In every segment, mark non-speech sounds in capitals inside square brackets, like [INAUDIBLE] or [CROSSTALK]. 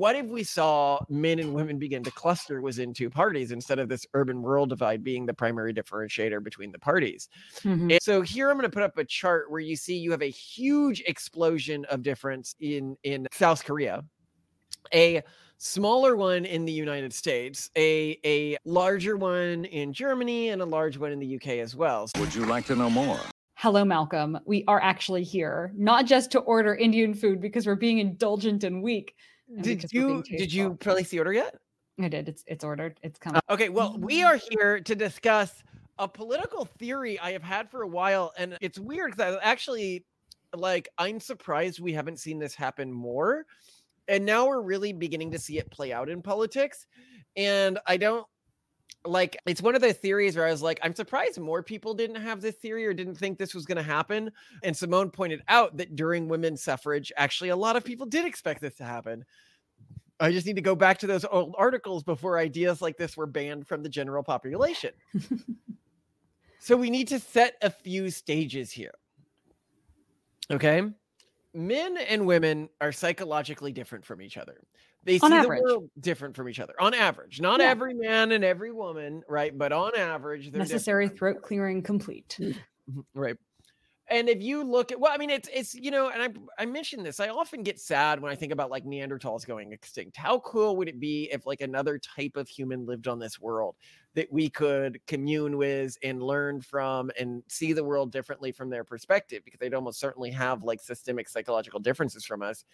what if we saw men and women begin to cluster within two parties instead of this urban rural divide being the primary differentiator between the parties? Mhm. And so here I'm going to put up a chart where you see you have a huge explosion of difference in in South Korea, a smaller one in the United States, a a larger one in Germany, and a large one in the UK as well. Would you like to know more? Hello, Malcolm. We are actually here, not just to order Indian food because we're being indulgent and weak. Did because we're being you did you place the order yet? I did. It's it's ordered. It's coming. Uh, okay, well, we mm-hmm. are here to discuss a political theory I have had for a while, and it's weird because I actually like I'm surprised we haven't seen this happen more. And now we're really beginning to see it play out in politics. And I don't like it's one of the theories where I was like, I'm surprised more people didn't have this theory or didn't think this was going to happen. And Simone pointed out that during women's suffrage, actually, a lot of people did expect this to happen. I just need to go back to those old articles before ideas like this were banned from the general population. [LAUGHS] so we need to set a few stages here. Okay. Men and women are psychologically different from each other. They On see average. the world different from each other on average. Not Yeah. every man and every woman, right? But on average, they're different. Necessary throat clearing complete. Mhm, Right. And if you look at well, I mean, it's it's you know, and I I mentioned this. I often get sad when I think about like Neanderthals going extinct. How cool would it be if like another type of human lived on this world that we could commune with and learn from and see the world differently from their perspective? Because they'd almost certainly have like systemic psychological differences from us.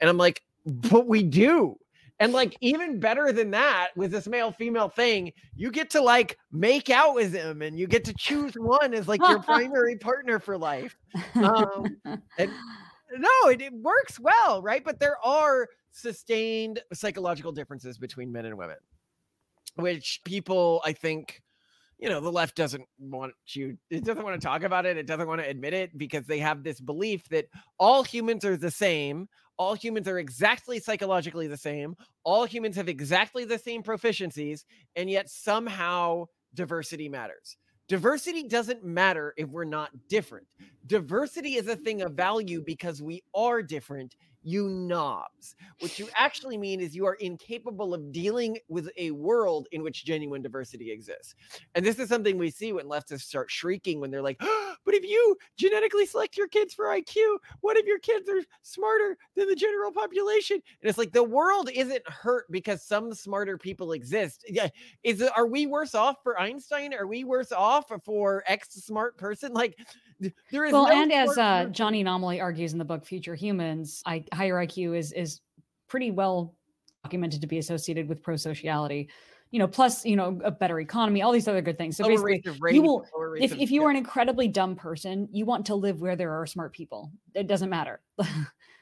And I'm like, but we do. And like even better than that, with this male female thing, you get to like make out with them and you get to choose one as like your [LAUGHS] primary partner for life. Um, and [LAUGHS] no, it, it works well, right? But there are sustained psychological differences between men and women, which people, I think, you know, the left doesn't want you, it doesn't want to talk about it. It doesn't want to admit it because they have this belief that all humans are the same. All humans are exactly psychologically the same. All humans have exactly the same proficiencies. And yet somehow diversity matters. Diversity doesn't matter if we're not different. Diversity is a thing of value because we are different, you knobs. What you actually mean is you are incapable of dealing with a world in which genuine diversity exists. And this is something we see when leftists start shrieking when they're like, but if you genetically select your kids for IQ, what if your kids are smarter than the general population? And it's like the world isn't hurt because some smarter people exist. Yeah, is are we worse off for Einstein? Are we worse off for X smart person? Like there is well, no and as uh, Johnny Anomaly argues in the book Future Humans, I, higher IQ is is pretty well documented to be associated with pro-sociality. You know, plus you know a better economy, all these other good things. So lower basically, rates of you will if if you are an incredibly dumb person, you want to live where there are smart people. It doesn't matter. [LAUGHS]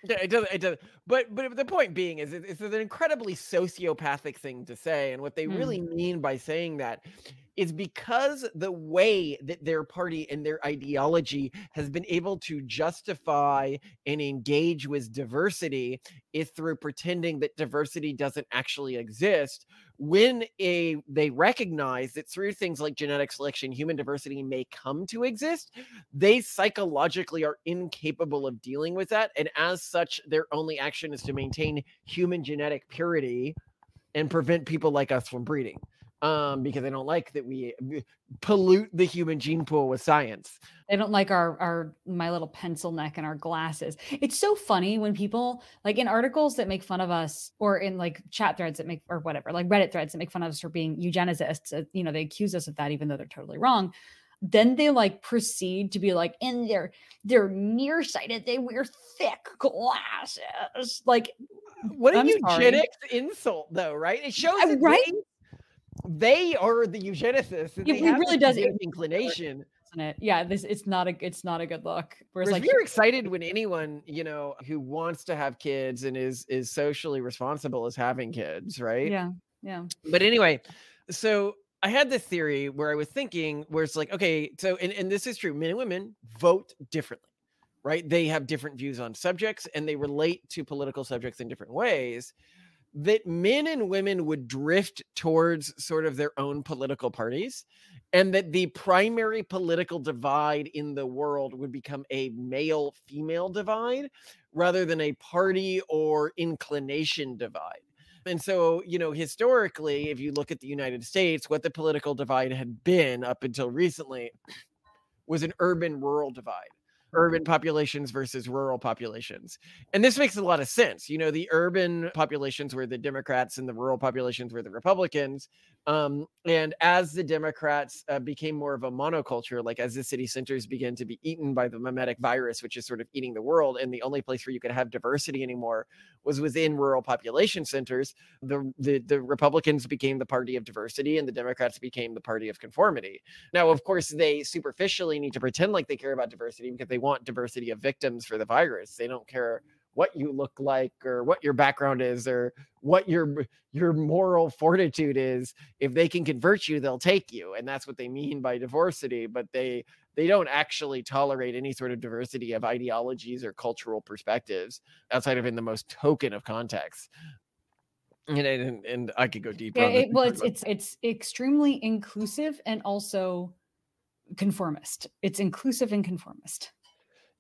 Yeah, it does. It does. But but the point being is, it- it's an incredibly sociopathic thing to say, and what they Mm. really mean by saying that is because the way that their party and their ideology has been able to justify and engage with diversity is through pretending that diversity doesn't actually exist. When a they recognize that through things like genetic selection, human diversity may come to exist, they psychologically are incapable of dealing with that. And as such, their only action is to maintain human genetic purity and prevent people like us from breeding. Um, because they don't like that we pollute the human gene pool with science. They don't like our our my little pencil neck and our glasses. It's so funny when people like in articles that make fun of us or in like chat threads that make or whatever, like Reddit threads that make fun of us for being eugenicists, uh, you know, they accuse us of that even though they're totally wrong. Then they like proceed to be like, and they're they're nearsighted, they wear thick glasses. Like What a I'm sorry. eugenics insult, though, right? It shows Uh, right? They, are the eugenicists. and It- they really does- inclination. it? Yeah, this it's not a it's not a good look. Whereas like we're excited when anyone you know who wants to have kids and is is socially responsible is having kids, right? yeah, yeah. But anyway, so I had this theory where I was thinking, where it's like, okay, so and, and this is true, men and women vote differently, right? They have different views on subjects and they relate to political subjects in different ways. That men and women would drift towards sort of their own political parties, and that the primary political divide in the world would become a male female divide rather than a party or inclination divide. And so, you know, historically, if you look at the United States, what the political divide had been up until recently was an urban rural divide urban populations versus rural populations. And this makes a lot of sense. You know, the urban populations were the Democrats and the rural populations were the Republicans. Um, and as the Democrats uh, became more of a monoculture, like as the city centers began to be eaten by the mimetic virus, which is sort of eating the world, and the only place where you could have diversity anymore was within rural population centers, the, the, the Republicans became the party of diversity and the Democrats became the party of conformity. Now, of course, they superficially need to pretend like they care about diversity because they want diversity of victims for the virus. They don't care what you look like or what your background is or what your your moral fortitude is if they can convert you they'll take you and that's what they mean by diversity but they they don't actually tolerate any sort of diversity of ideologies or cultural perspectives outside of in the most token of context. And and, and i could go deeper yeah, it, well it's it's it's extremely inclusive and also conformist. It's inclusive and conformist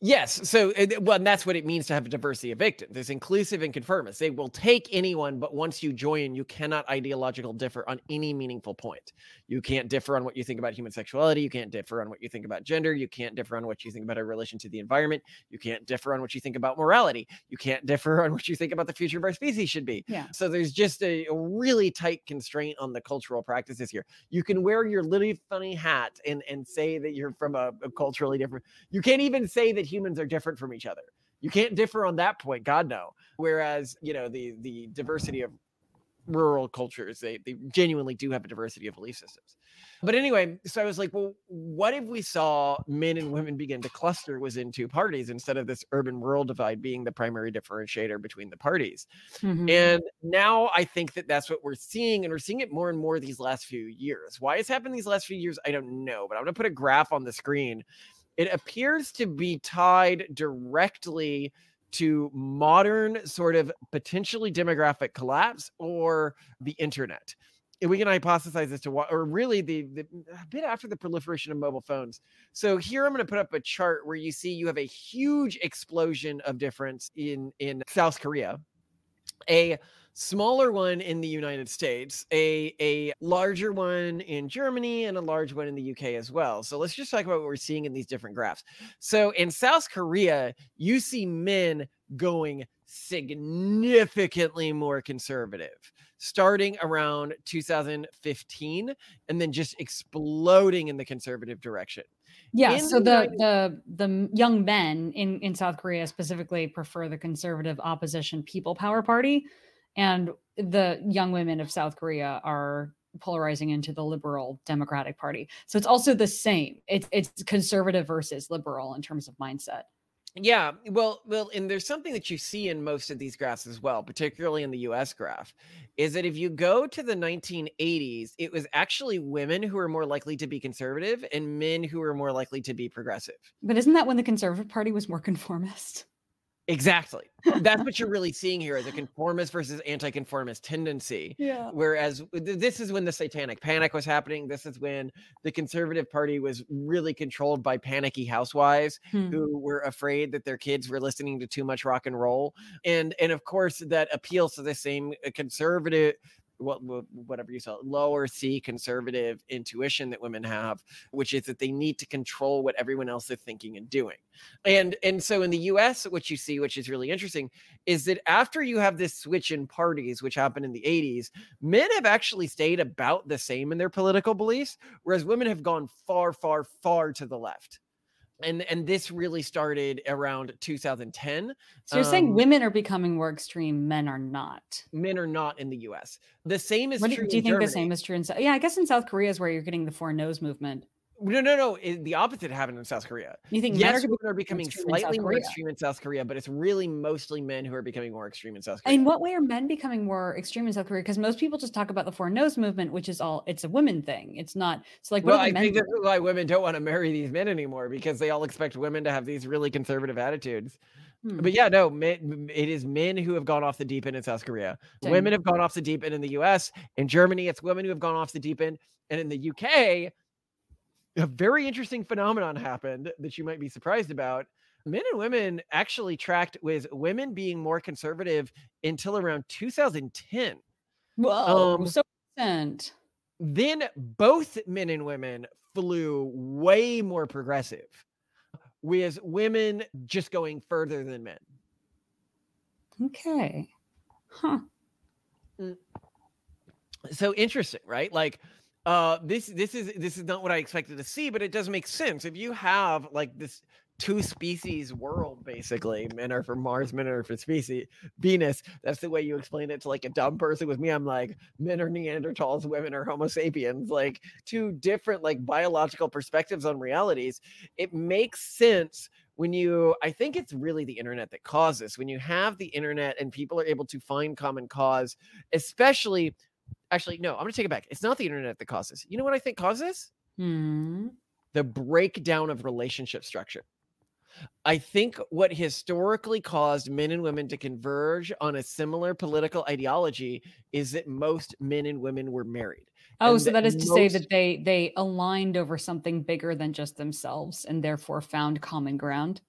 Yes. So, well, and that's what it means to have a diversity of victims. It's inclusive and conformist. They will take anyone, but once you join, you cannot ideological differ on any meaningful point. You can't differ on what you think about human sexuality. You can't differ on what you think about gender. You can't differ on what you think about a relation to the environment. You can't differ on what you think about morality. You can't differ on what you think about the future of our species should be. Yeah. So there's just a, a really tight constraint on the cultural practices here. You can wear your little funny hat and and say that you're from a, a culturally different. You can't even say that humans are different from each other. You can't differ on that point, God no. Whereas, you know, the the diversity of rural cultures, they they genuinely do have a diversity of belief systems. But anyway, so I was like, well, what if we saw men and women begin to cluster within two parties instead of this urban rural divide being the primary differentiator between the parties? Mm-hmm. And now I think that that's what we're seeing, and we're seeing it more and more these last few years. Why it's happened these last few years, I don't know, but I'm going to put a graph on the screen it appears to be tied directly to modern sort of potentially demographic collapse or the internet. And we can hypothesize as to what, or really the, the a bit after the proliferation of mobile phones. So here I'm going to put up a chart where you see you have a huge explosion of difference in in South Korea, a smaller one in the United States, a a larger one in Germany, and a large one in the UK as well. So let's just talk about what we're seeing in these different graphs. So in South Korea, you see men going significantly more conservative starting around 2015 and then just exploding in the conservative direction. Yeah, in so the, the the young men in in South Korea specifically prefer the conservative opposition People Power Party and the young women of South Korea are polarizing into the liberal democratic party. So it's also the same. It's it's conservative versus liberal in terms of mindset. Yeah. Well well and there's something that you see in most of these graphs as well particularly in the us graph is that if you go to the 1980s it was actually women who were more likely to be conservative and men who were more likely to be progressive. But isn't that when the conservative party was more conformist Exactly. That's what you're [LAUGHS] really seeing here is a conformist versus anti-conformist tendency. Yeah. Whereas this is when the satanic panic was happening. This is when the conservative party was really controlled by panicky housewives hmm. who were afraid that their kids were listening to too much rock and roll. And and of course that appeals to the same uh, conservative what whatever you saw lower C conservative intuition that women have, which is that they need to control what everyone else is thinking and doing. And and so in the US, what you see, which is really interesting, is that after you have this switch in parties, which happened in the 80s, men have actually stayed about the same in their political beliefs, whereas women have gone far, far, far to the left and and this really started around 2010 so you're um, saying women are becoming more extreme men are not. Men are not in the us the same is what true do, do you think Germany. the same is true in South yeah i guess in south korea is where you're getting the four nose movement no, no, no. It, the opposite happened in South Korea. You think yes, women are becoming slightly more extreme in South Korea, but it's really mostly men who are becoming more extreme in South Korea. In what way are men becoming more extreme in South Korea? Because most people just talk about the four nose movement, which is all it's a women thing. It's not. So like, well, I think that's why women don't want to marry these men anymore because they all expect women to have these really conservative attitudes. Hmm. But yeah, no, men, it is men who have gone off the deep end in South Korea. Dang. Women have gone off the deep end in the U.S. In Germany, it's women who have gone off the deep end, and in the U.K a very interesting phenomenon happened that you might be surprised about. Men and women actually tracked with women being more conservative until around 2010. Whoa, um, so recent. Then both men and women flew way more progressive, with women just going further than men. Okay. Huh. Mm. So interesting, right? Like uh this this is this is not what I expected to see, but it does make sense. If you have like this two species world basically men are from mars men are for species venus that's the way you explain it to like a dumb person with me i'm like men are neanderthals women are homo sapiens like two different like biological perspectives on realities it makes sense when you i think it's really the internet that causes when you have the internet and people are able to find common cause especially actually no i'm gonna take it back it's not the internet that causes you know what i think causes hmm. the breakdown of relationship structure I think what historically caused men and women to converge on a similar political ideology is that most men and women were married. Oh, so that is to say that they they aligned over something bigger than just themselves and therefore found common ground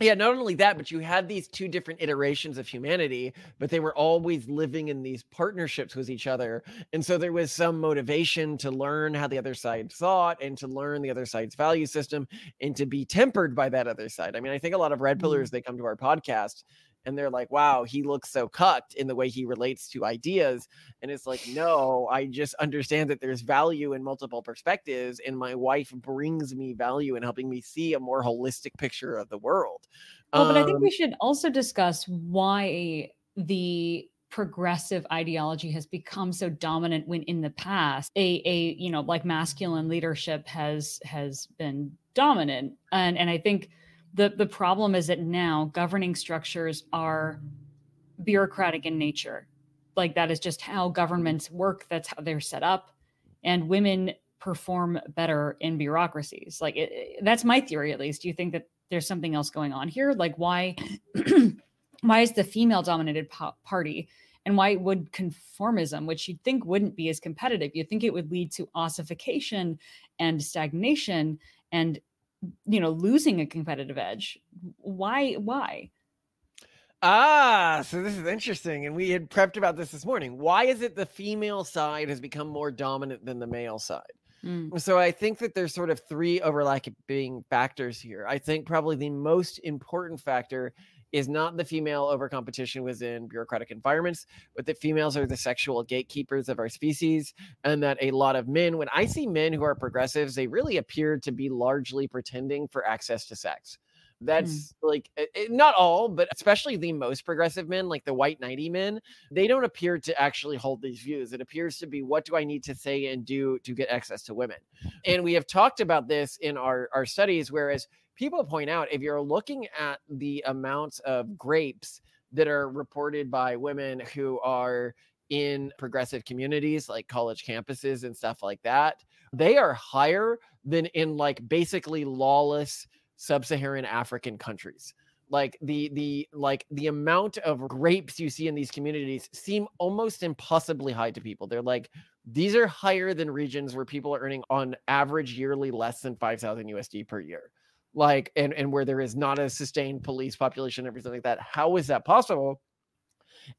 yeah not only that but you had these two different iterations of humanity but they were always living in these partnerships with each other and so there was some motivation to learn how the other side thought and to learn the other side's value system and to be tempered by that other side i mean i think a lot of red pillars mm-hmm. they come to our podcast and they're like, wow, he looks so cucked in the way he relates to ideas. And it's like, no, I just understand that there's value in multiple perspectives. And my wife brings me value in helping me see a more holistic picture of the world. Oh, um, but I think we um should also discuss why the progressive ideology has become so dominant when in the past a a you know like masculine leadership has has been dominant and and i think the the problem is that now governing structures are bureaucratic in nature. Like that is just how governments work that's how they're set up and women perform better in bureaucracies. Like it, that's my theory at least. Do you think that there's something else going on here? Like why [CLEARS THROAT] why is the female dominated po- party and why would conformism which you'd think wouldn't be as competitive you'd think it would lead to ossification and stagnation and you know losing a competitive edge why why? Ah so this is interesting and we had prepped about this this morning. Why is it the female side has become more dominant than the male side? Mm. so i think that there's sort of three overlapping factors here. I think probably the most important factor is not the female over competition within bureaucratic environments, but that females are the sexual gatekeepers of our species. And that a lot of men, when I see men who are progressives, they really appear to be largely pretending for access to sex. That's mm. like it, eh, eh, not all, but especially the most progressive men, like the white 90 men, they don't appear to actually hold these views. It appears to be what do I need to say and do to get access to women? And we have talked about this in our, our studies, whereas people point out if you're looking at the amounts of grapes that are reported by women who are in progressive communities like college campuses and stuff like that, they are higher than in like basically lawless sub-Saharan African countries. Like the the like the amount of grapes you see in these communities seem almost impossibly high to people. They're like these are higher than regions where people are earning on average yearly less than 5000 USD per year like and and where there is not a sustained police population everything like that how is that possible?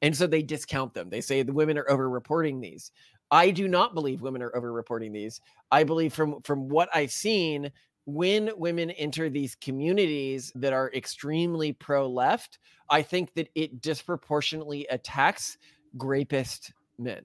And so they discount them. They say the women are over reporting these. I do not believe women are over reporting these. I believe from from what i've seen when women enter these communities that are extremely pro left i think that it disproportionately attacks grapist men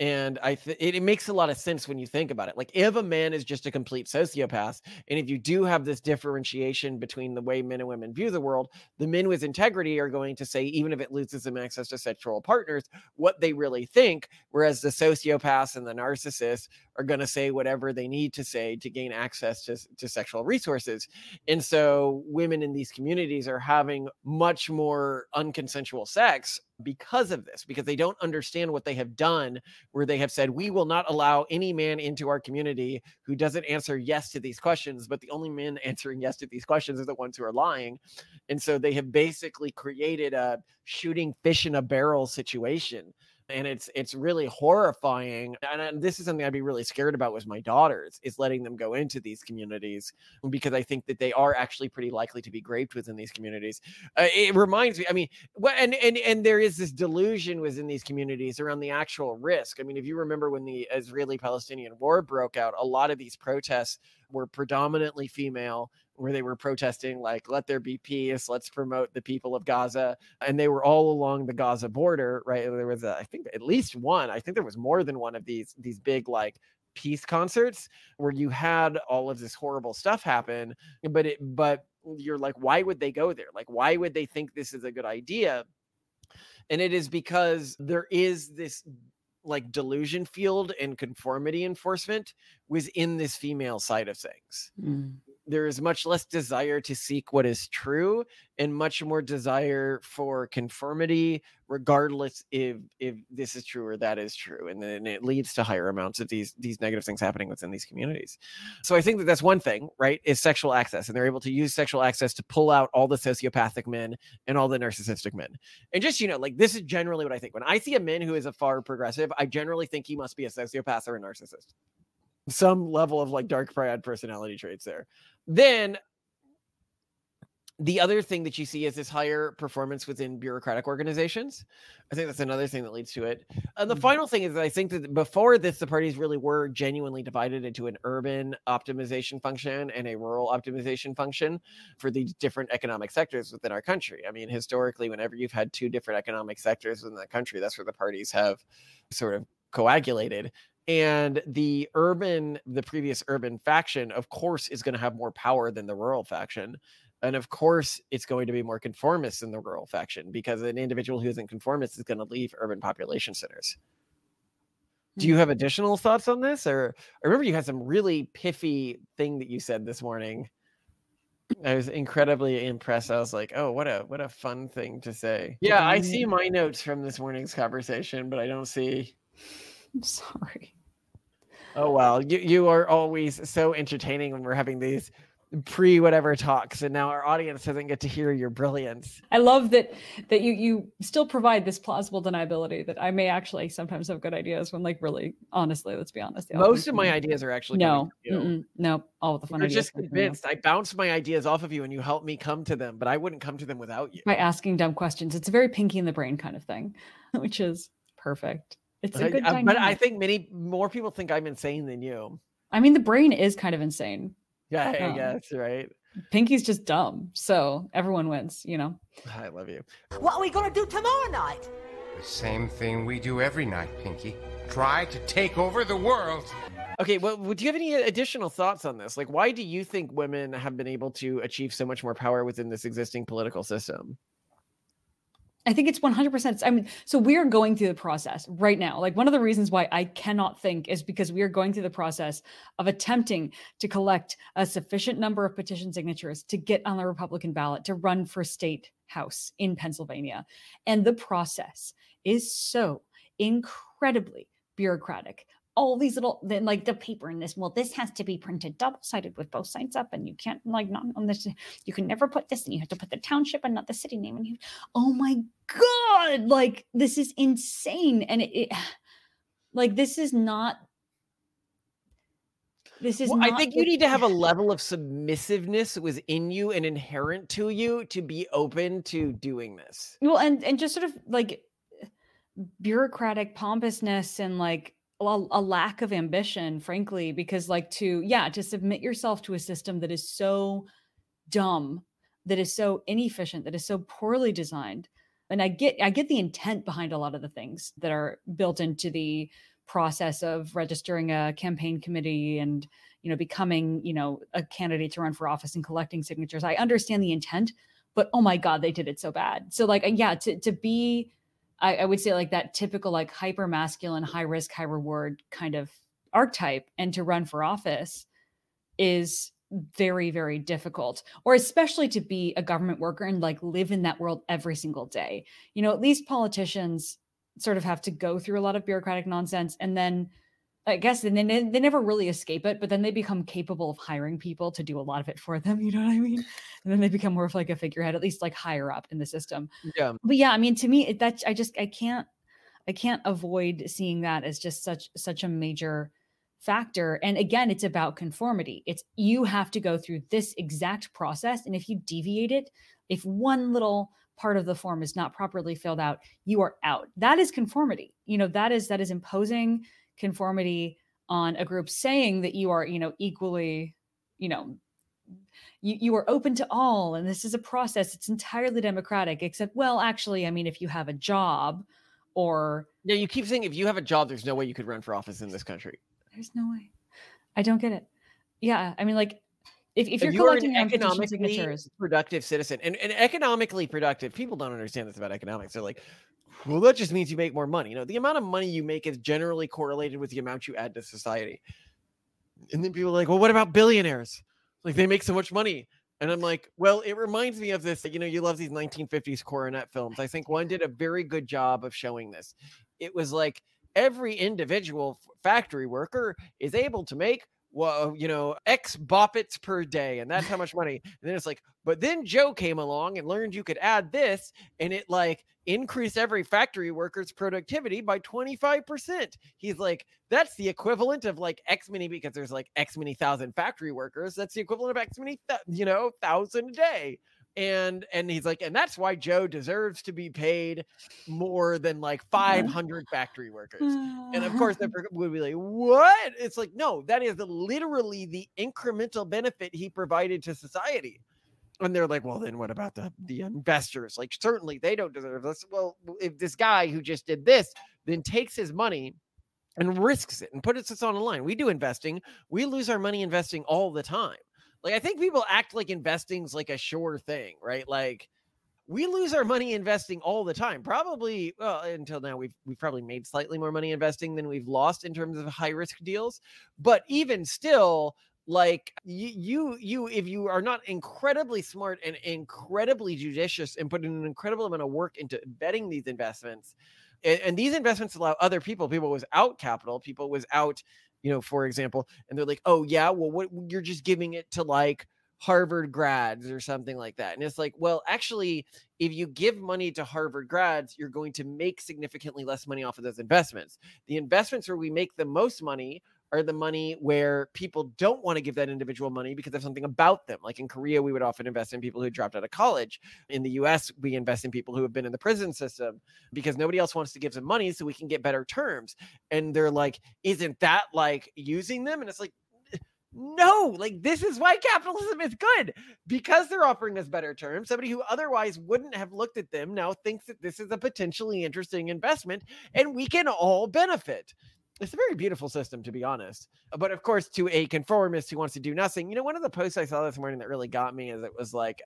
and I th- it, it, makes a lot of sense when you think about it. Like if a man is just a complete sociopath, and if you do have this differentiation between the way men and women view the world, the men with integrity are going to say, even if it loses them access to sexual partners, what they really think. Whereas the sociopaths and the narcissists are going to say whatever they need to say to gain access to, to sexual resources. And so women in these communities are having much more unconsensual sex because of this, because they don't understand what they have done, where they have said, We will not allow any man into our community who doesn't answer yes to these questions, but the only men [LAUGHS] answering yes to these questions are the ones who are lying. And so they have basically created a shooting fish in a barrel situation and it's it's really horrifying and, and, this is something i'd be really scared about with my daughters is letting them go into these communities because i think that they are actually pretty likely to be raped within these communities. Uh, it reminds me i mean and and and there is this delusion within these communities around the actual risk. I mean if you remember when the israeli palestinian war broke out a lot of these protests were predominantly female where they were protesting like let there be peace let's promote the people of gaza and they were all along the gaza border right? There was a, I think at least one i think there was more than one of these these big like peace concerts where you had all of this horrible stuff happen but it but you're like why would they go there? Like why would they think this is a good idea? And it is because there is this like delusion field and conformity enforcement within this female side of things. Mm there is much less desire to seek what is true and much more desire for conformity regardless if if this is true or that is true and then it leads to higher amounts of these these negative things happening within these communities. So i think that that's one thing right is sexual access and they're able to use sexual access to pull out all the sociopathic men and all the narcissistic men. And just you know like this is generally what i think. When i see a man who is a far progressive i generally think he must be a sociopath or a narcissist. Some level of like dark triad personality traits there. Then the other thing that you see is this higher performance within bureaucratic organizations. I think that's another thing that leads to it. And the mm-hmm. final thing is that I think that before this, the parties really were genuinely divided into an urban optimization function and a rural optimization function for the different economic sectors within our country. I mean, historically, whenever you've had two different economic sectors within the country, that's where the parties have sort of coagulated and the urban the previous urban faction of course is going to have more power than the rural faction and of course it's going to be more conformist than the rural faction because an individual who isn't conformist is going to leave urban population centers. Do you hmm. have additional thoughts on this or i remember you had some really piffy thing that you said this morning. I was incredibly impressed. I was like oh what a what a fun thing to say. Yeah i see my notes from this morning's conversation but i don't see I'm [LAUGHS] sorry. Oh well, you you are always so entertaining when we're having these pre whatever talks and now our audience doesn't get to hear your brilliance. I love that that you you still provide this plausible deniability that i may actually sometimes have good ideas when like really honestly let's be honest most of my ideas are actually no no all the fun i'm just convinced i bounce my ideas off of you and you help me come to them but i wouldn't come to them without you. By asking dumb questions. It's a very pinky and the brain kind of thing [LAUGHS] which is perfect it's a good I, but I think many more people think I'm insane than you. I mean, the brain is kind of insane. Yeah, I um, guess, right? Pinky's just dumb. So everyone wins, you know? I love you. What are we going to do tomorrow night? The same thing we do every night, Pinky. Try to take over the world. Okay, well, do you have any additional thoughts on this? Like, why do you think women have been able to achieve so much more power within this existing political system? I think it's 100%. I mean, so we are going through the process right now. Like, one of the reasons why I cannot think is because we are going through the process of attempting to collect a sufficient number of petition signatures to get on the Republican ballot to run for state house in Pennsylvania. And the process is so incredibly bureaucratic all these little then like the paper in this well this has to be printed double sided with both sides up and you can't like not on this you can never put this and you have to put the township and not the city name and you oh my god like this is insane and it, it [SIGHS] like this is not this is well, i think you need to have a [LAUGHS] level of submissiveness within you and inherent to you to be open to doing this. Well and and just sort of like bureaucratic pompousness and like a, lack of ambition, frankly, because like to yeah, to submit yourself to a system that is so dumb, that is so inefficient, that is so poorly designed. And I get I get the intent behind a lot of the things that are built into the process of registering a campaign committee and you know becoming you know a candidate to run for office and collecting signatures i understand the intent but oh my god they did it so bad so like yeah to, to be I, I would say like that typical like hyper masculine, high risk, high reward kind of archetype, and to run for office is very very difficult or especially to be a government worker and like live in that world every single day. You know at least politicians sort of have to go through a lot of bureaucratic nonsense and then I guess and then they, never really escape it, but then they become capable of hiring people to do a lot of it for them. [LAUGHS] You know what I mean? And then they become more of like a figurehead, at least like higher up in the system. Yeah. But yeah, I mean, to me, that I just I can't. I can't avoid seeing that as just such such a major factor. And again, it's about conformity. It's you have to go through this exact process. And if you deviate it, if one little part of the form is not properly filled out, you are out. That is conformity. You know, that is that is imposing conformity on a group saying that you are, you know, equally, you know, you, you are open to all and this is a process it's entirely democratic except well actually i mean if you have a job or yeah you keep saying if you have a job there's no way you could run for office in this country. There's no way. I don't get it. Yeah i mean like if, if, you're you collecting an economically signatures productive citizen and, and economically productive people don't understand this about economics they're like well that just means you make more money. You know the amount of money you make is generally correlated with the amount you add to society. And then people are like well what about billionaires? Like they make so much money. And i'm like well it reminds me of this you know you love these 1950s coronet films. I think one did a very good job of showing this. It was like every individual factory worker is able to make well, you know, X boppets per day, and that's how much money. And then it's like, but then Joe came along and learned you could add this, and it like increased every factory worker's productivity by 25%. He's like, that's the equivalent of like X many because there's like X many thousand factory workers. That's the equivalent of X many, th- you know, thousand a day. And and he's like, and that's why Joe deserves to be paid more than like 500 factory workers. And of course, the person would be like, "What?" It's like, no, that is literally the incremental benefit he provided to society. And they're like, "Well, then what about the the investors? Like, certainly they don't deserve this." Well, if this guy who just did this then takes his money and risks it and puts it on the line, we do investing. We lose our money investing all the time. Like, I think people act like investing's like a sure thing, right? Like we lose our money investing all the time. Probably well, until now we've we've probably made slightly more money investing than we've lost in terms of high risk deals. But even still, like you you you if you are not incredibly smart and incredibly judicious and put in an incredible amount of work into vetting these investments, and, these investments allow other people, people without capital, people without, you know, for example, and they're like, oh yeah, well, what you're just giving it to like Harvard grads or something like that. And it's like, well, actually, if you give money to Harvard grads, you're going to make significantly less money off of those investments. The investments where we make the most money are the money where people don't want to give that individual money because of something about them. Like in Korea, we would often invest in people who dropped out of college. In the US, we invest in people who have been in the prison system because nobody else wants to give them money so we can get better terms. And they're like, isn't that like using them? And it's like, no, like this is why capitalism is good because they're offering us better terms. Somebody who otherwise wouldn't have looked at them now thinks that this is a potentially interesting investment and we can all benefit. It's a very beautiful system, to be honest. Uh, but of course, to a conformist who wants to do nothing, you know, one of the posts I saw this morning that really got me is it was like,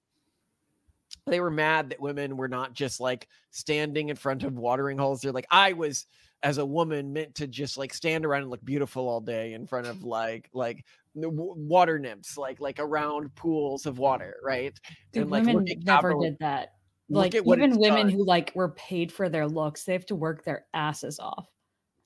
they were mad that women were not just like standing in front of watering holes. They're like, I was as a woman meant to just like stand around and look beautiful all day in front of like like water nymphs, like like around pools of water, right? Dude, and like women never did that. Like even women done. who like were paid for their looks, they have to work their asses off.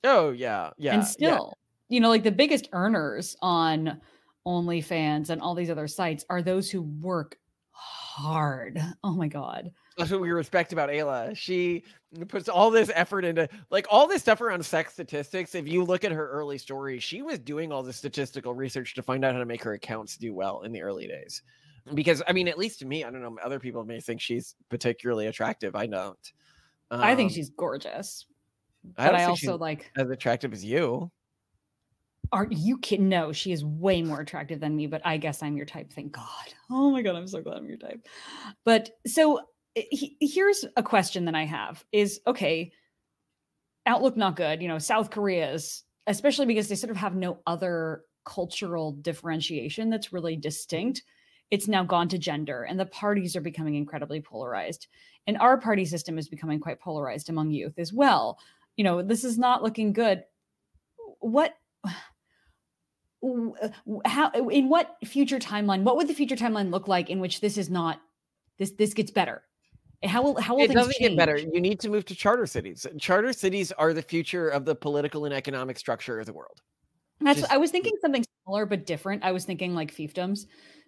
Oh yeah, yeah. and yeah. still, you know, like the biggest earners on OnlyFans and all these other sites are those who work hard. Oh my god. That's what we respect about Aella. She puts all this effort into like all this stuff around sex statistics. If you look at her early story, she was doing all this statistical research to find out how to make her accounts do well in the early days. Because I mean, at least to me, I don't know. Other people may think she's particularly attractive. I don't. I think Um, she's gorgeous. I But I, also like as attractive as you. are you kidding? No, she is way more attractive than me, but I guess I'm your type. Thank God. [LAUGHS] Oh my God, I'm so glad I'm your type. But so eh, he- here's a question that I have is okay, outlook not good. You know, South Korea's, especially because they sort of have no other cultural differentiation that's really distinct. It's now gone to gender, and the parties are becoming incredibly polarized. And our party system is becoming quite polarized among youth as well. You know, this is not looking good. What [SIGHS] how in what future timeline what would the future timeline look like in which this is not this this gets better how will how will It things doesn't get better. You need to move to charter cities. Charter cities are the future of the political and economic structure of the world. That's just- I was thinking something smaller but different. I was thinking like fiefdoms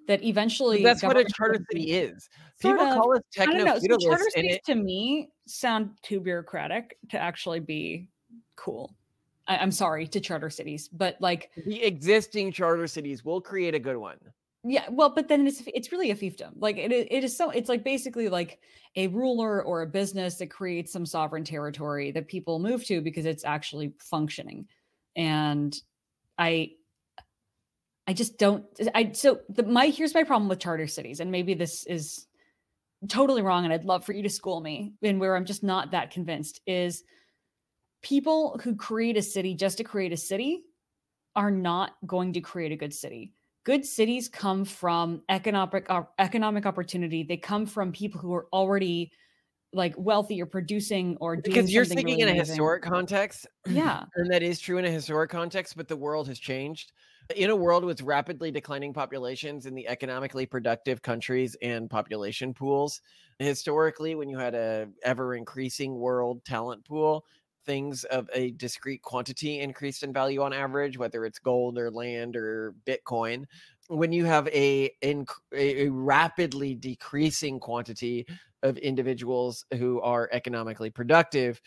that eventually That's what a charter city is. People of. call us techno know. So charter cities it, to me sound too bureaucratic to actually be cool. I, I'm sorry to charter cities, but like, the existing charter cities will create a good one. yeah, well, but then it's it's really a fiefdom. Like it it is so it's like basically like a ruler or a business that creates some sovereign territory that people move to because it's actually functioning. And I I just don't I so the my here's my problem with charter cities and maybe this is totally wrong and I'd love for you to school me and where I'm just not that convinced is people who create a city just to create a city are not going to create a good city. Good cities come from economic op- economic opportunity. They come from people who are already like wealthy or producing or doing Because you're thinking really in a amazing. historic context, Yeah. and that is true in a historic context, but the world has changed. In a world with rapidly declining populations in the economically productive countries and population pools, historically, when you had a ever increasing world talent pool, things of a discrete quantity increased in value on average, whether it's gold or land or Bitcoin. When you have a, inc- a a rapidly decreasing quantity of individuals who are economically productive,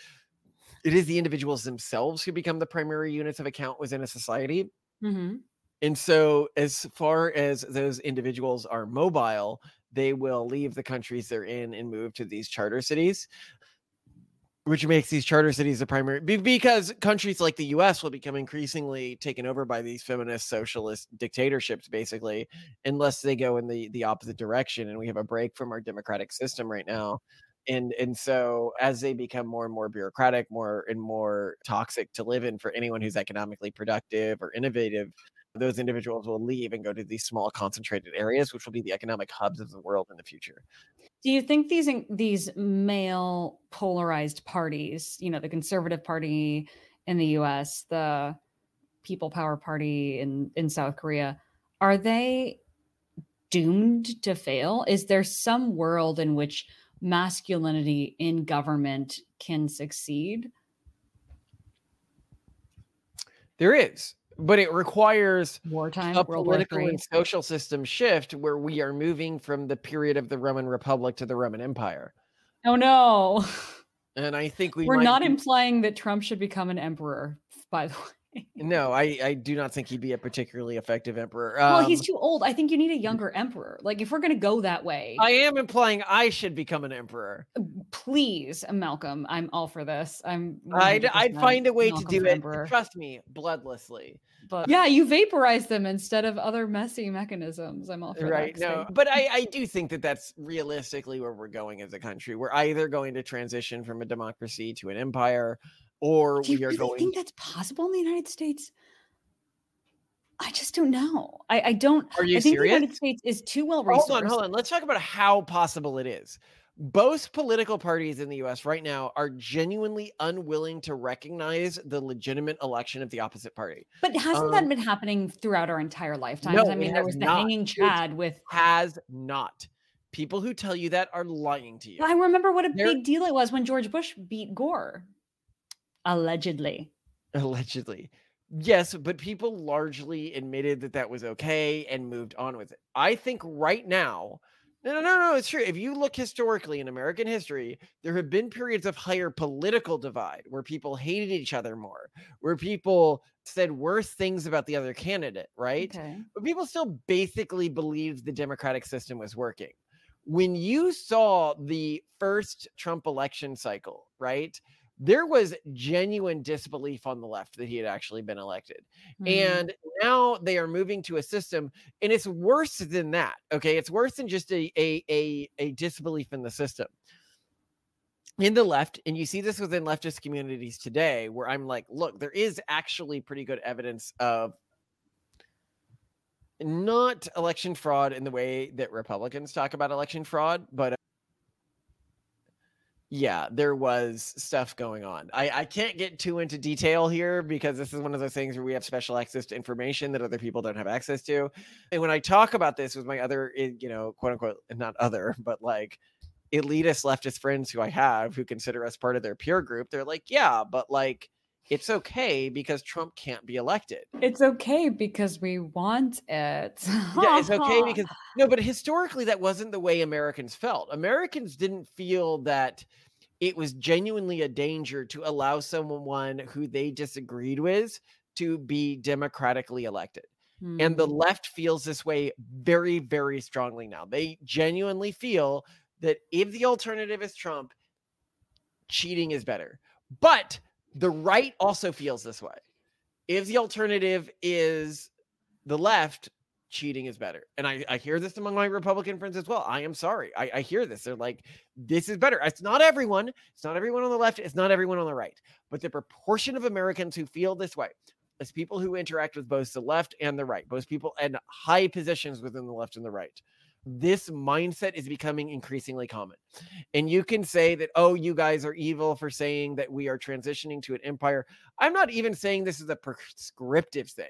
it is the individuals themselves who become the primary units of account within a society. Hmm And so, as far as those individuals are mobile, they will leave the countries they're in and move to these charter cities, which makes these charter cities the primary because countries like the US will become increasingly taken over by these feminist socialist dictatorships, basically, unless they go in the, the opposite direction. And we have a break from our democratic system right now. And, and so as they become more and more bureaucratic, more and more toxic to live in for anyone who's economically productive or innovative, those individuals will leave and go to these small concentrated areas, which will be the economic hubs of the world in the future. Do you think these these male polarized parties, you know, the Conservative Party in the U.S., the People Power Party in in South Korea, are they doomed to fail? Is there some world in which masculinity in government can succeed? There is, but it requires Wartime, a World political III. and social system shift where we are moving from the period of the Roman Republic to the Roman Empire. Oh no, And I think we we are might not be- implying that Trump should become an emperor. By the way. [LAUGHS] No, I, I do not think he'd be a particularly effective emperor. Well, he's Um, too old. I think you need a younger emperor. Like, if we're going to go that way, I am implying I should become an emperor. please, Malcolm, I'm all for this. I'm. I'd, I'd find a way to do it. emperor. Trust me, bloodlessly. But yeah, you vaporize them instead of other messy mechanisms. I'm all for right that. no but I, I do think that that's realistically where we're going as a country we're either going to transition from a democracy to an empire or Do you we are really going think that's possible in the United States? I just don't know. I, I don't. Are you I think the? United States is too well resourced. hold on hold on let's talk about how possible it is both political parties in the us right now are genuinely unwilling to recognize the legitimate election of the opposite party But hasn't Um, that been happening throughout our entire lifetimes? no, I mean, there was the not. hanging Chad with. has not people who tell you that are lying to you I remember what a There- big deal it was when George Bush beat Gore. Allegedly. allegedly. Yes but people largely admitted that that was okay and moved on with it. I think right now no no no no it's true. If you look historically in american history there have been periods of higher political divide where people hated each other more where people said worse things about the other candidate right? Okay. but people still basically believed the democratic system was working. When you saw the first trump election cycle right there was genuine disbelief on the left that he had actually been elected Mhm. and now they are moving to a system and it's worse than that okay it's worse than just a a a, a disbelief in the system in the left and you see this within leftist communities today where i'm like look there is actually pretty good evidence of not election fraud in the way that republicans talk about election fraud but uh, yeah there was stuff going on. I, I can't get too into detail here because this is one of those things where we have special access to information that other people don't have access to. And when i talk about this with my other eh, you know quote unquote not other but like elitist leftist friends who i have who consider us part of their peer group they're like yeah but like it's okay because Trump can't be elected. It's okay because we want it. yeah, it's okay [LAUGHS] because no, but historically that wasn't the way Americans felt. Americans didn't feel that it was genuinely a danger to allow someone who they disagreed with to be democratically elected. And the Hmm. left feels this way very, very strongly now. They genuinely feel that if the alternative is Trump, cheating is better. But the right also feels this way. If the alternative is the left, cheating is better. And I, I hear this among my Republican friends as well. I am sorry. I, I hear this. They're like, this is better. It's not everyone. It's not everyone on the left. It's not everyone on the right. But the proportion of Americans who feel this way is people who interact with both the left and the right, both people in high positions within the left and the right. This mindset is becoming increasingly common. And you can say that, oh, you guys are evil for saying that we are transitioning to an empire. I'm not even saying this is a prescriptive thing.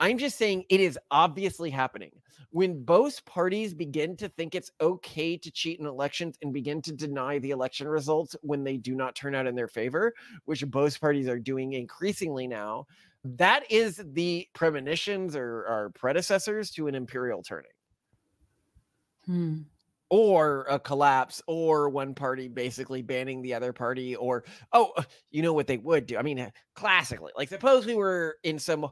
I'm just saying it is obviously happening. When both parties begin to think it's okay to cheat in elections and begin to deny the election results when they do not turn out in their favor, which both parties are doing increasingly now, that is the premonitions or, or predecessors to an imperial turning Hmm. or a collapse or one party basically banning the other party or oh uh, you know what they would do i mean uh, classically like suppose we were in some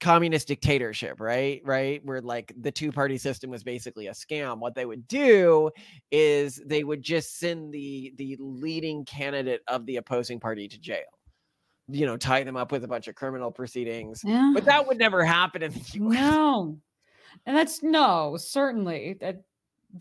communist dictatorship right right where like the two party system was basically a scam what they would do is they would just send the the leading candidate of the opposing party to jail you know tie them up with a bunch of criminal proceedings Yeah. but that would never happen in the [LAUGHS] US. No. And that's no, certainly that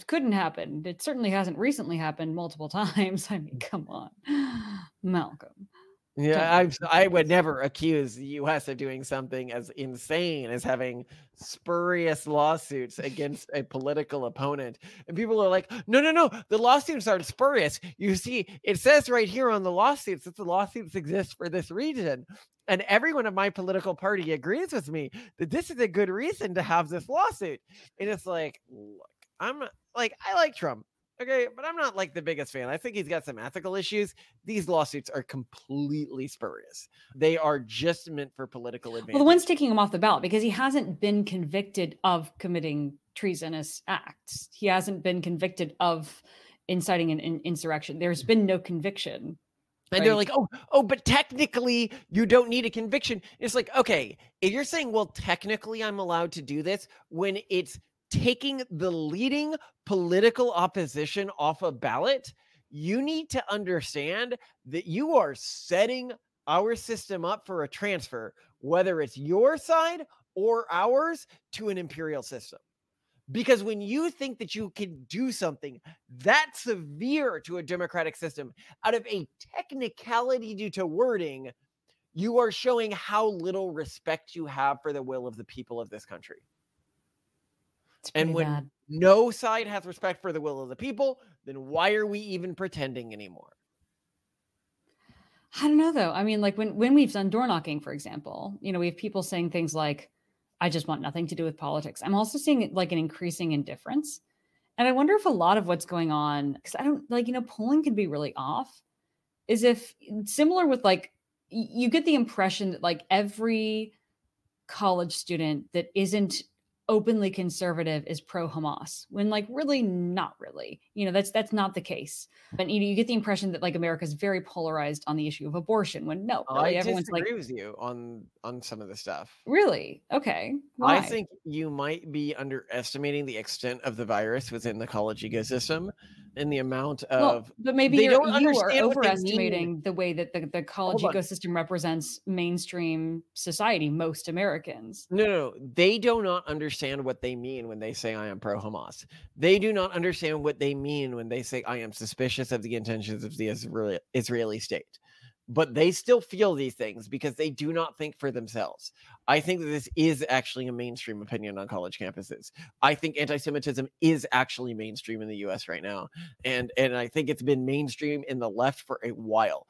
couldn't happen. It certainly hasn't recently happened multiple [LAUGHS] times. I mean, come on. [GASPS] Malcolm. Yeah, I'm, I would never accuse the U.S. of doing something as insane as having spurious lawsuits against a political opponent. And people are like, no, no, no, the lawsuits aren't spurious. You see, it says right here on the lawsuits that the lawsuits exist for this reason. And everyone of my political party agrees with me that this is a good reason to have this lawsuit. And it's like, look, I'm like, I like Trump. Okay, but I'm not like the biggest fan. I think he's got some ethical issues. These lawsuits are completely spurious. They are just meant for political advantage. Well, the one's taking him off the ballot because he hasn't been convicted of committing treasonous acts. He hasn't been convicted of inciting an, in- insurrection. There's been no conviction. and they're like, oh, oh, but technically you don't need a conviction. It's like, okay, if you're saying, well, technically I'm allowed to do this when it's taking the leading political opposition off a ballot, you need to understand that you are setting our system up for a transfer, whether it's your side or ours, to an imperial system. Because when you think that you can do something that severe to a democratic system out of a technicality due to wording, you are showing how little respect you have for the will of the people of this country. And when bad. no side has respect for the will of the people, then why are we even pretending anymore? I don't know though. I mean, like when when we've done door knocking, for example, you know, we have people saying things like, "I just want nothing to do with politics." I'm also seeing like an increasing indifference, and I wonder if a lot of what's going on, because I don't like, you know, polling can be really off. Is if similar with like you get the impression that like every college student that isn't openly conservative is pro Hamas when like really not really you know that's that's not the case. And you know you get the impression that like America is very polarized on the issue of abortion when no really I everyone's disagree like with you on on some of the stuff. really? Okay. I think you might be underestimating the extent of the virus within the college ecosystem and the amount well, of but maybe they you're, don't you are understand what they mean. overestimating the way that the, the college Hold on. ecosystem represents mainstream society most Americans No, no, no, they do not understand what they mean when they say I am pro Hamas. They do not understand what they mean when they say I am suspicious of the intentions of the Israeli, Israeli state. But they still feel these things because they do not think for themselves. I think that this is actually a mainstream opinion on college campuses. I think anti-Semitism is actually mainstream in the US right now. And and I think it's been mainstream in the left for a while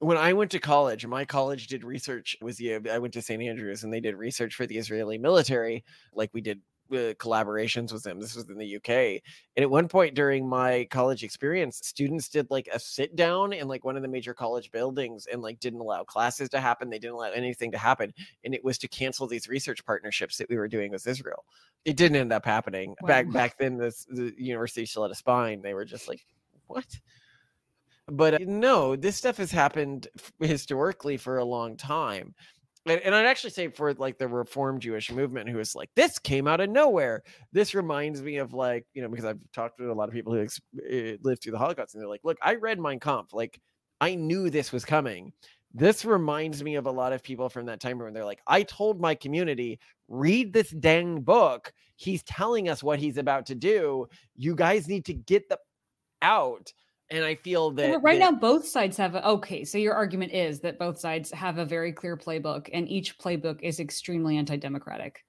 when I went to college, my college did research was the I went to St. Andrews and they did research for the Israeli military, like we did uh, collaborations with him. This was in the UK. And at one point during my college experience, students did like a sit down in like one of the major college buildings and like didn't allow classes to happen. They didn't allow anything to happen. And it was to cancel these research partnerships that we were doing with Israel. It didn't end up happening. Wow. Back back then, this the university still had a spine. They were just like, what? But uh, no, this stuff has happened f- historically for a long time. And, and I'd actually say for like the Reform Jewish movement, who is like, this came out of nowhere. This reminds me of like, you know, because I've talked to a lot of people who ex- eh, lived through the Holocaust, and they're like, look, I read Mein Kampf. Like, I knew this was coming. This reminds me of a lot of people from that time when they're like, I told my community, read this dang book. He's telling us what he's about to do. You guys need to get the out. And I feel that right that- now, both sides have a, okay. So your argument is that both sides have a very clear playbook, and each playbook is extremely anti-democratic.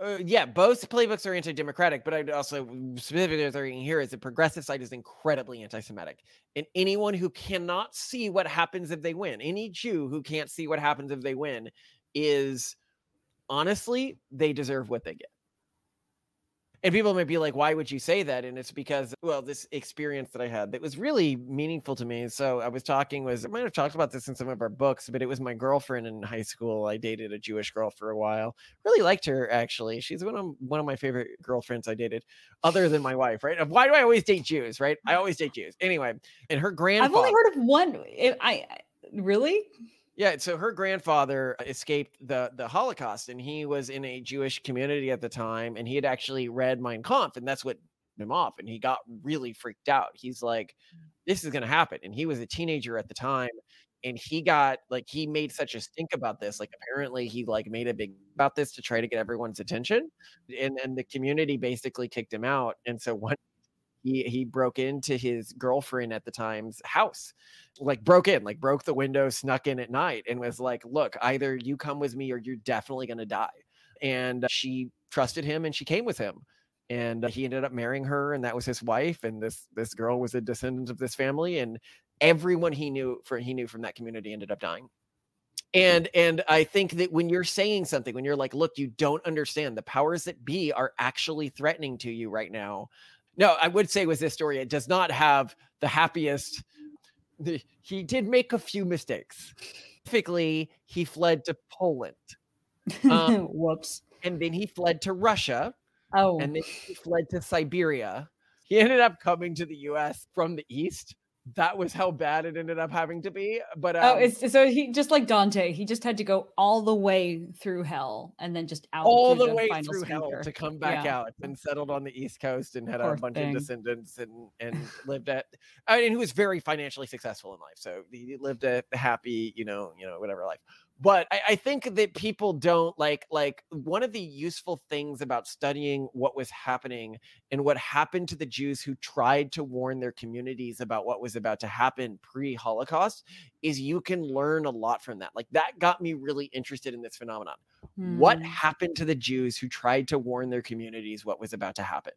Uh, yeah, both playbooks are anti-democratic, but I'd also specifically saying here is the progressive side is incredibly anti-Semitic. And anyone who cannot see what happens if they win, any Jew who can't see what happens if they win, is honestly they deserve what they get. And people might be like, why would you say that? And it's because, well, this experience that I had that was really meaningful to me. So I was talking was I might have talked about this in some of our books, but it was my girlfriend in high school. I dated a Jewish girl for a while. Really liked her actually. She's one of one of my favorite girlfriends I dated, other than my wife, right? Why do I always date Jews, right? I always date Jews. Anyway, and her grandfather I've only heard of one. I, I I- really. Yeah, so her grandfather escaped the the Holocaust, and he was in a Jewish community at the time, and he had actually read Mein Kampf, and that's what him off, and he got really freaked out. He's like, mm. "This is going to happen," and he was a teenager at the time, and he got like he made such a stink about this. Like apparently he like made a big about this to try to get everyone's attention, and and the community basically kicked him out, and so [LAUGHS] one he he broke into his girlfriend at the time's house like broke in like broke the window snuck in at night and was like look either you come with me or you're definitely going to die. And she trusted him and she came with him. And uh, he ended up marrying her and that was his wife and this this girl was a descendant of this family and everyone he knew for he knew from that community ended up dying. And and i think that when you're saying something when you're like look you don't understand. The powers that be are actually threatening to you right now no i would say with this story it does not have the happiest the, he did make a few mistakes specifically he fled to poland Um, [LAUGHS] Whoops. and then he fled to russia Oh, and then he fled to Siberia. He ended up coming to the U.S. from the east. That was how bad it ended up having to be. But um, oh, it's so he just like Dante. He just had to go all the way through hell and then just out all through the way through hell to come back Yeah. out and settled on the East Coast and had Poor a bunch thing. of descendants and and lived at. I mean, he was very financially successful in life, so he lived a happy, you know, you know, whatever life. But I, I think that people don't like like one of the useful things about studying what was happening and what happened to the Jews who tried to warn their communities about what was about to happen pre-Holocaust is you can learn a lot from that. Like that got me really interested in this phenomenon what Hmm. happened to the Jews who tried to warn their communities what was about to happen.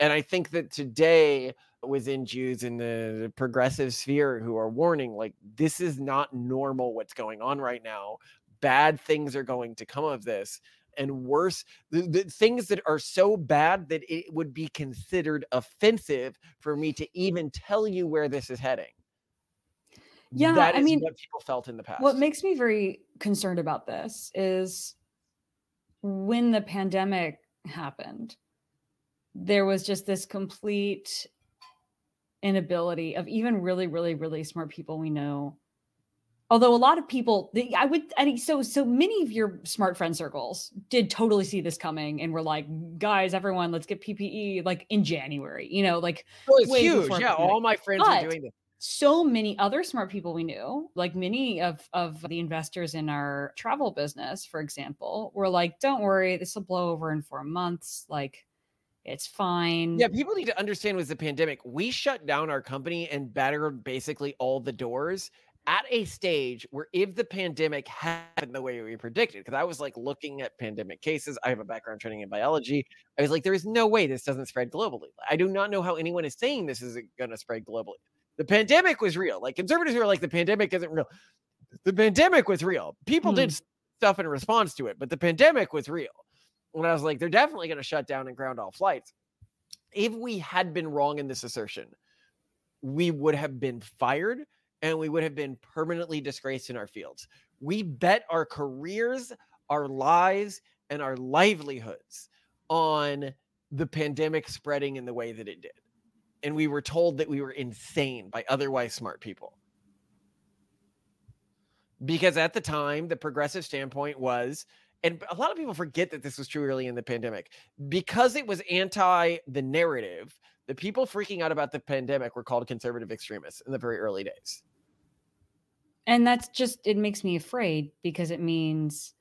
And I think that today, within Jews in the progressive sphere who are warning, like, this is not normal what's going on right now. Bad things are going to come of this. And worse, the, the things that are so bad that it would be considered offensive for me to even tell you where this is heading. Yeah, that I mean, what people felt in the past. What makes me very concerned about this is when the pandemic happened, there was just this complete inability of even really, really, really smart people we know. Although a lot of people, they- I would, I mean, so so many of your smart friend circles did totally see this coming and were like, guys, everyone, let's get PPE like in January, you know, like Oh, it's huge. Yeah, pandemic. all my friends But are doing this. so many other smart people we knew, like many of of the investors in our travel business, for example, were like, "Don't worry, this will blow over in four months. Like, it's fine." Yeah, people need to understand with the pandemic, we shut down our company and battered basically all the doors at a stage where if the pandemic happened the way we predicted, because I was like looking at pandemic cases, I have a background training in biology. I was like, there is no way this doesn't spread globally. I do not know how anyone is saying this isn't going to spread globally. The pandemic was real. Like conservatives who are like, the pandemic isn't real. The pandemic was real. People did hmm. stuff in response to it, but the pandemic was real when I was like, they're definitely going to shut down and ground all flights. If we had been wrong in this assertion, we would have been fired and we would have been permanently disgraced in our fields. We bet our careers, our lives, and our livelihoods on the pandemic spreading in the way that it did. And we were told that we were insane by otherwise smart people. Because at the time, the progressive standpoint was, and a lot of people forget that this was true early in the pandemic, because it was anti the narrative, the people freaking out about the pandemic were called conservative extremists in the very early days. And that's just, it makes me afraid because it means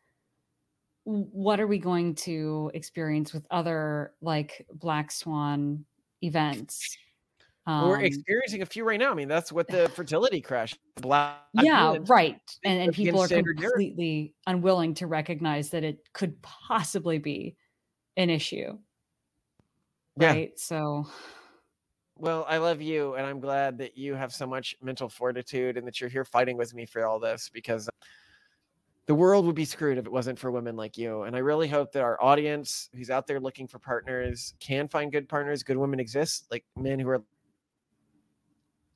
what are we going to experience with other like black swan events um, we're experiencing a few right now i mean that's what the [SIGHS] fertility crash black yeah right and, and people are completely unwilling to recognize that it could possibly be an issue right yeah. so [SIGHS] well i love you and i'm glad that you have so much mental fortitude and that you're here fighting with me for all this because the world would be screwed if it wasn't for women like you. And I really hope that our audience who's out there looking for partners can find good partners. Good women exist, like men who are.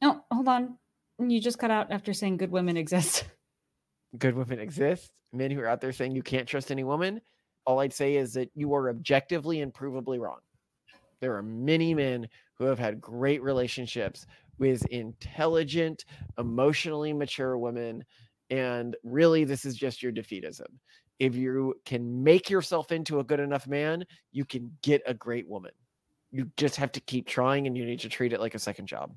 No, hold on. You just cut out after saying good women exist. [LAUGHS] Good women exist. Men who are out there saying you can't trust any woman. All I'd say is that you are objectively and provably wrong. There are many men who have had great relationships with intelligent, emotionally mature women and really, this is just your defeatism. If you can make yourself into a good enough man, you can get a great woman. You just have to keep trying and you need to treat it like a second job.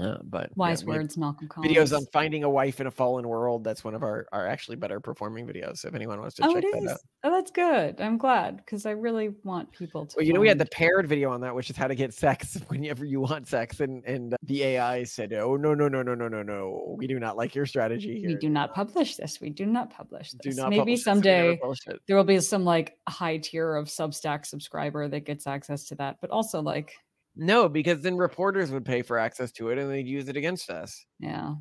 Uh, but wise yeah, words, Malcolm Collins. Videos on finding a wife in a fallen world. That's one of our, our actually better performing videos. If anyone wants to oh, check it is. Out. Oh, that's good. I'm glad because I really want people to. Well, you know, we had the paired video on that, which is how to get sex [LAUGHS] whenever you want sex, and and the AI said, "Oh no no no no no no no, we do not like your strategy here. We do not publish this. We do not publish this. Do not Maybe someday there will be some like high tier of Substack subscriber that gets access to that, but also like no, because then reporters would pay for access to it and they'd use it against us. Yeah.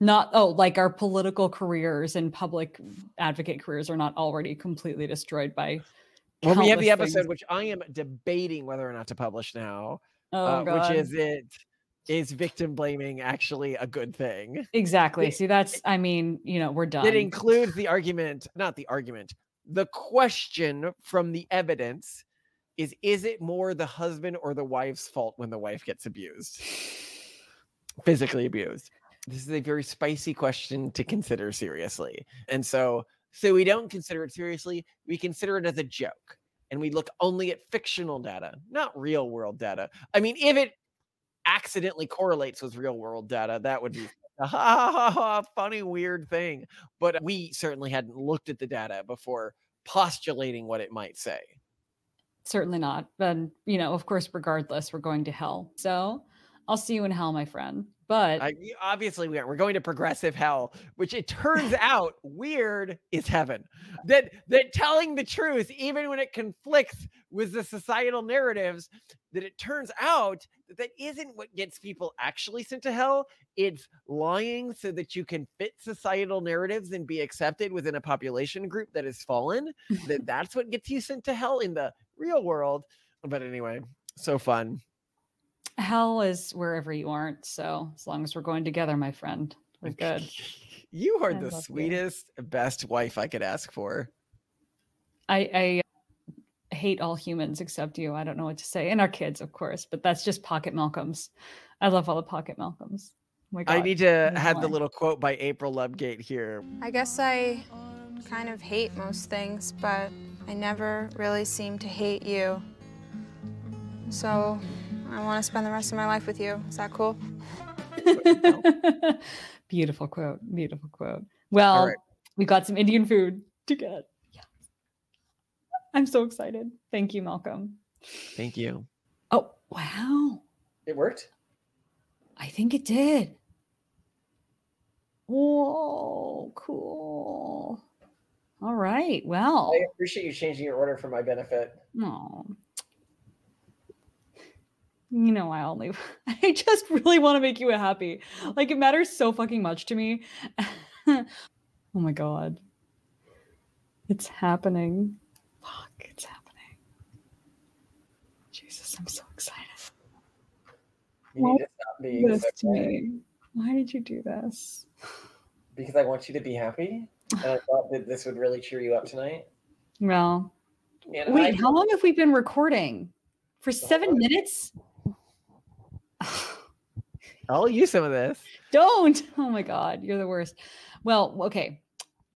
Not oh, like our political careers and public advocate careers are not already completely destroyed by. Well, we have the episode things. which I am debating whether or not to publish now. Oh, uh, which is it is victim blaming actually a good thing? Exactly. See, that's I mean, you know, we're done. It includes the argument, not the argument, the question from the evidence is is it more the husband or the wife's fault when the wife gets abused? Physically abused. This is a very spicy question to consider seriously. And so so we don't consider it seriously we consider it as a joke and we look only at fictional data not real world data. I mean if it accidentally correlates with real world data that would be [LAUGHS] a funny weird thing. But we certainly hadn't looked at the data before postulating what it might say certainly not. But you know, of course, regardless, we're going to hell. So I'll see you in hell, my friend. But I, obviously, we are. We're going to progressive hell, which it turns [LAUGHS] out weird is heaven. That that telling the truth, even when it conflicts with the societal narratives, that it turns out that that isn't what gets people actually sent to hell. It's lying so that you can fit societal narratives and be accepted within a population group that has fallen. that [LAUGHS] that's what gets you sent to hell in the real world. But anyway, so fun. Hell is wherever you aren't. So as long as we're going together, my friend, we're [LAUGHS] good. you are I the sweetest, you. best wife I could ask for. I, I hate all humans except you. I don't know what to say. And our kids, of course, but that's just pocket Malcolms. I love all the pocket Malcolms. Oh I need to have the little quote by April Ludgate here. I guess I kind of hate most things, but I never really seem to hate you. So I want to spend the rest of my life with you. Is that cool? [LAUGHS] Beautiful quote. Beautiful quote. Well, right. we got some Indian food to get. Yeah. I'm so excited. Thank you, Malcolm. Thank you. Oh, wow. It worked? I think it did. Whoa, cool. All right. Well, I appreciate you changing your order for my benefit. No. You know, I only, [LAUGHS] I just really want to make you happy. Like, it matters so fucking much to me. [LAUGHS] oh my God. It's happening. Fuck. it's happening. Jesus, I'm so excited. You need to stop being This to me. Why did you do this? [SIGHS] because I want you to be happy. And I thought that this would really cheer you up tonight. Well, And wait, I, how long have we been recording? For seven whole- minutes? I'll use some of this. Don't. Oh my God, you're the worst. Well, okay.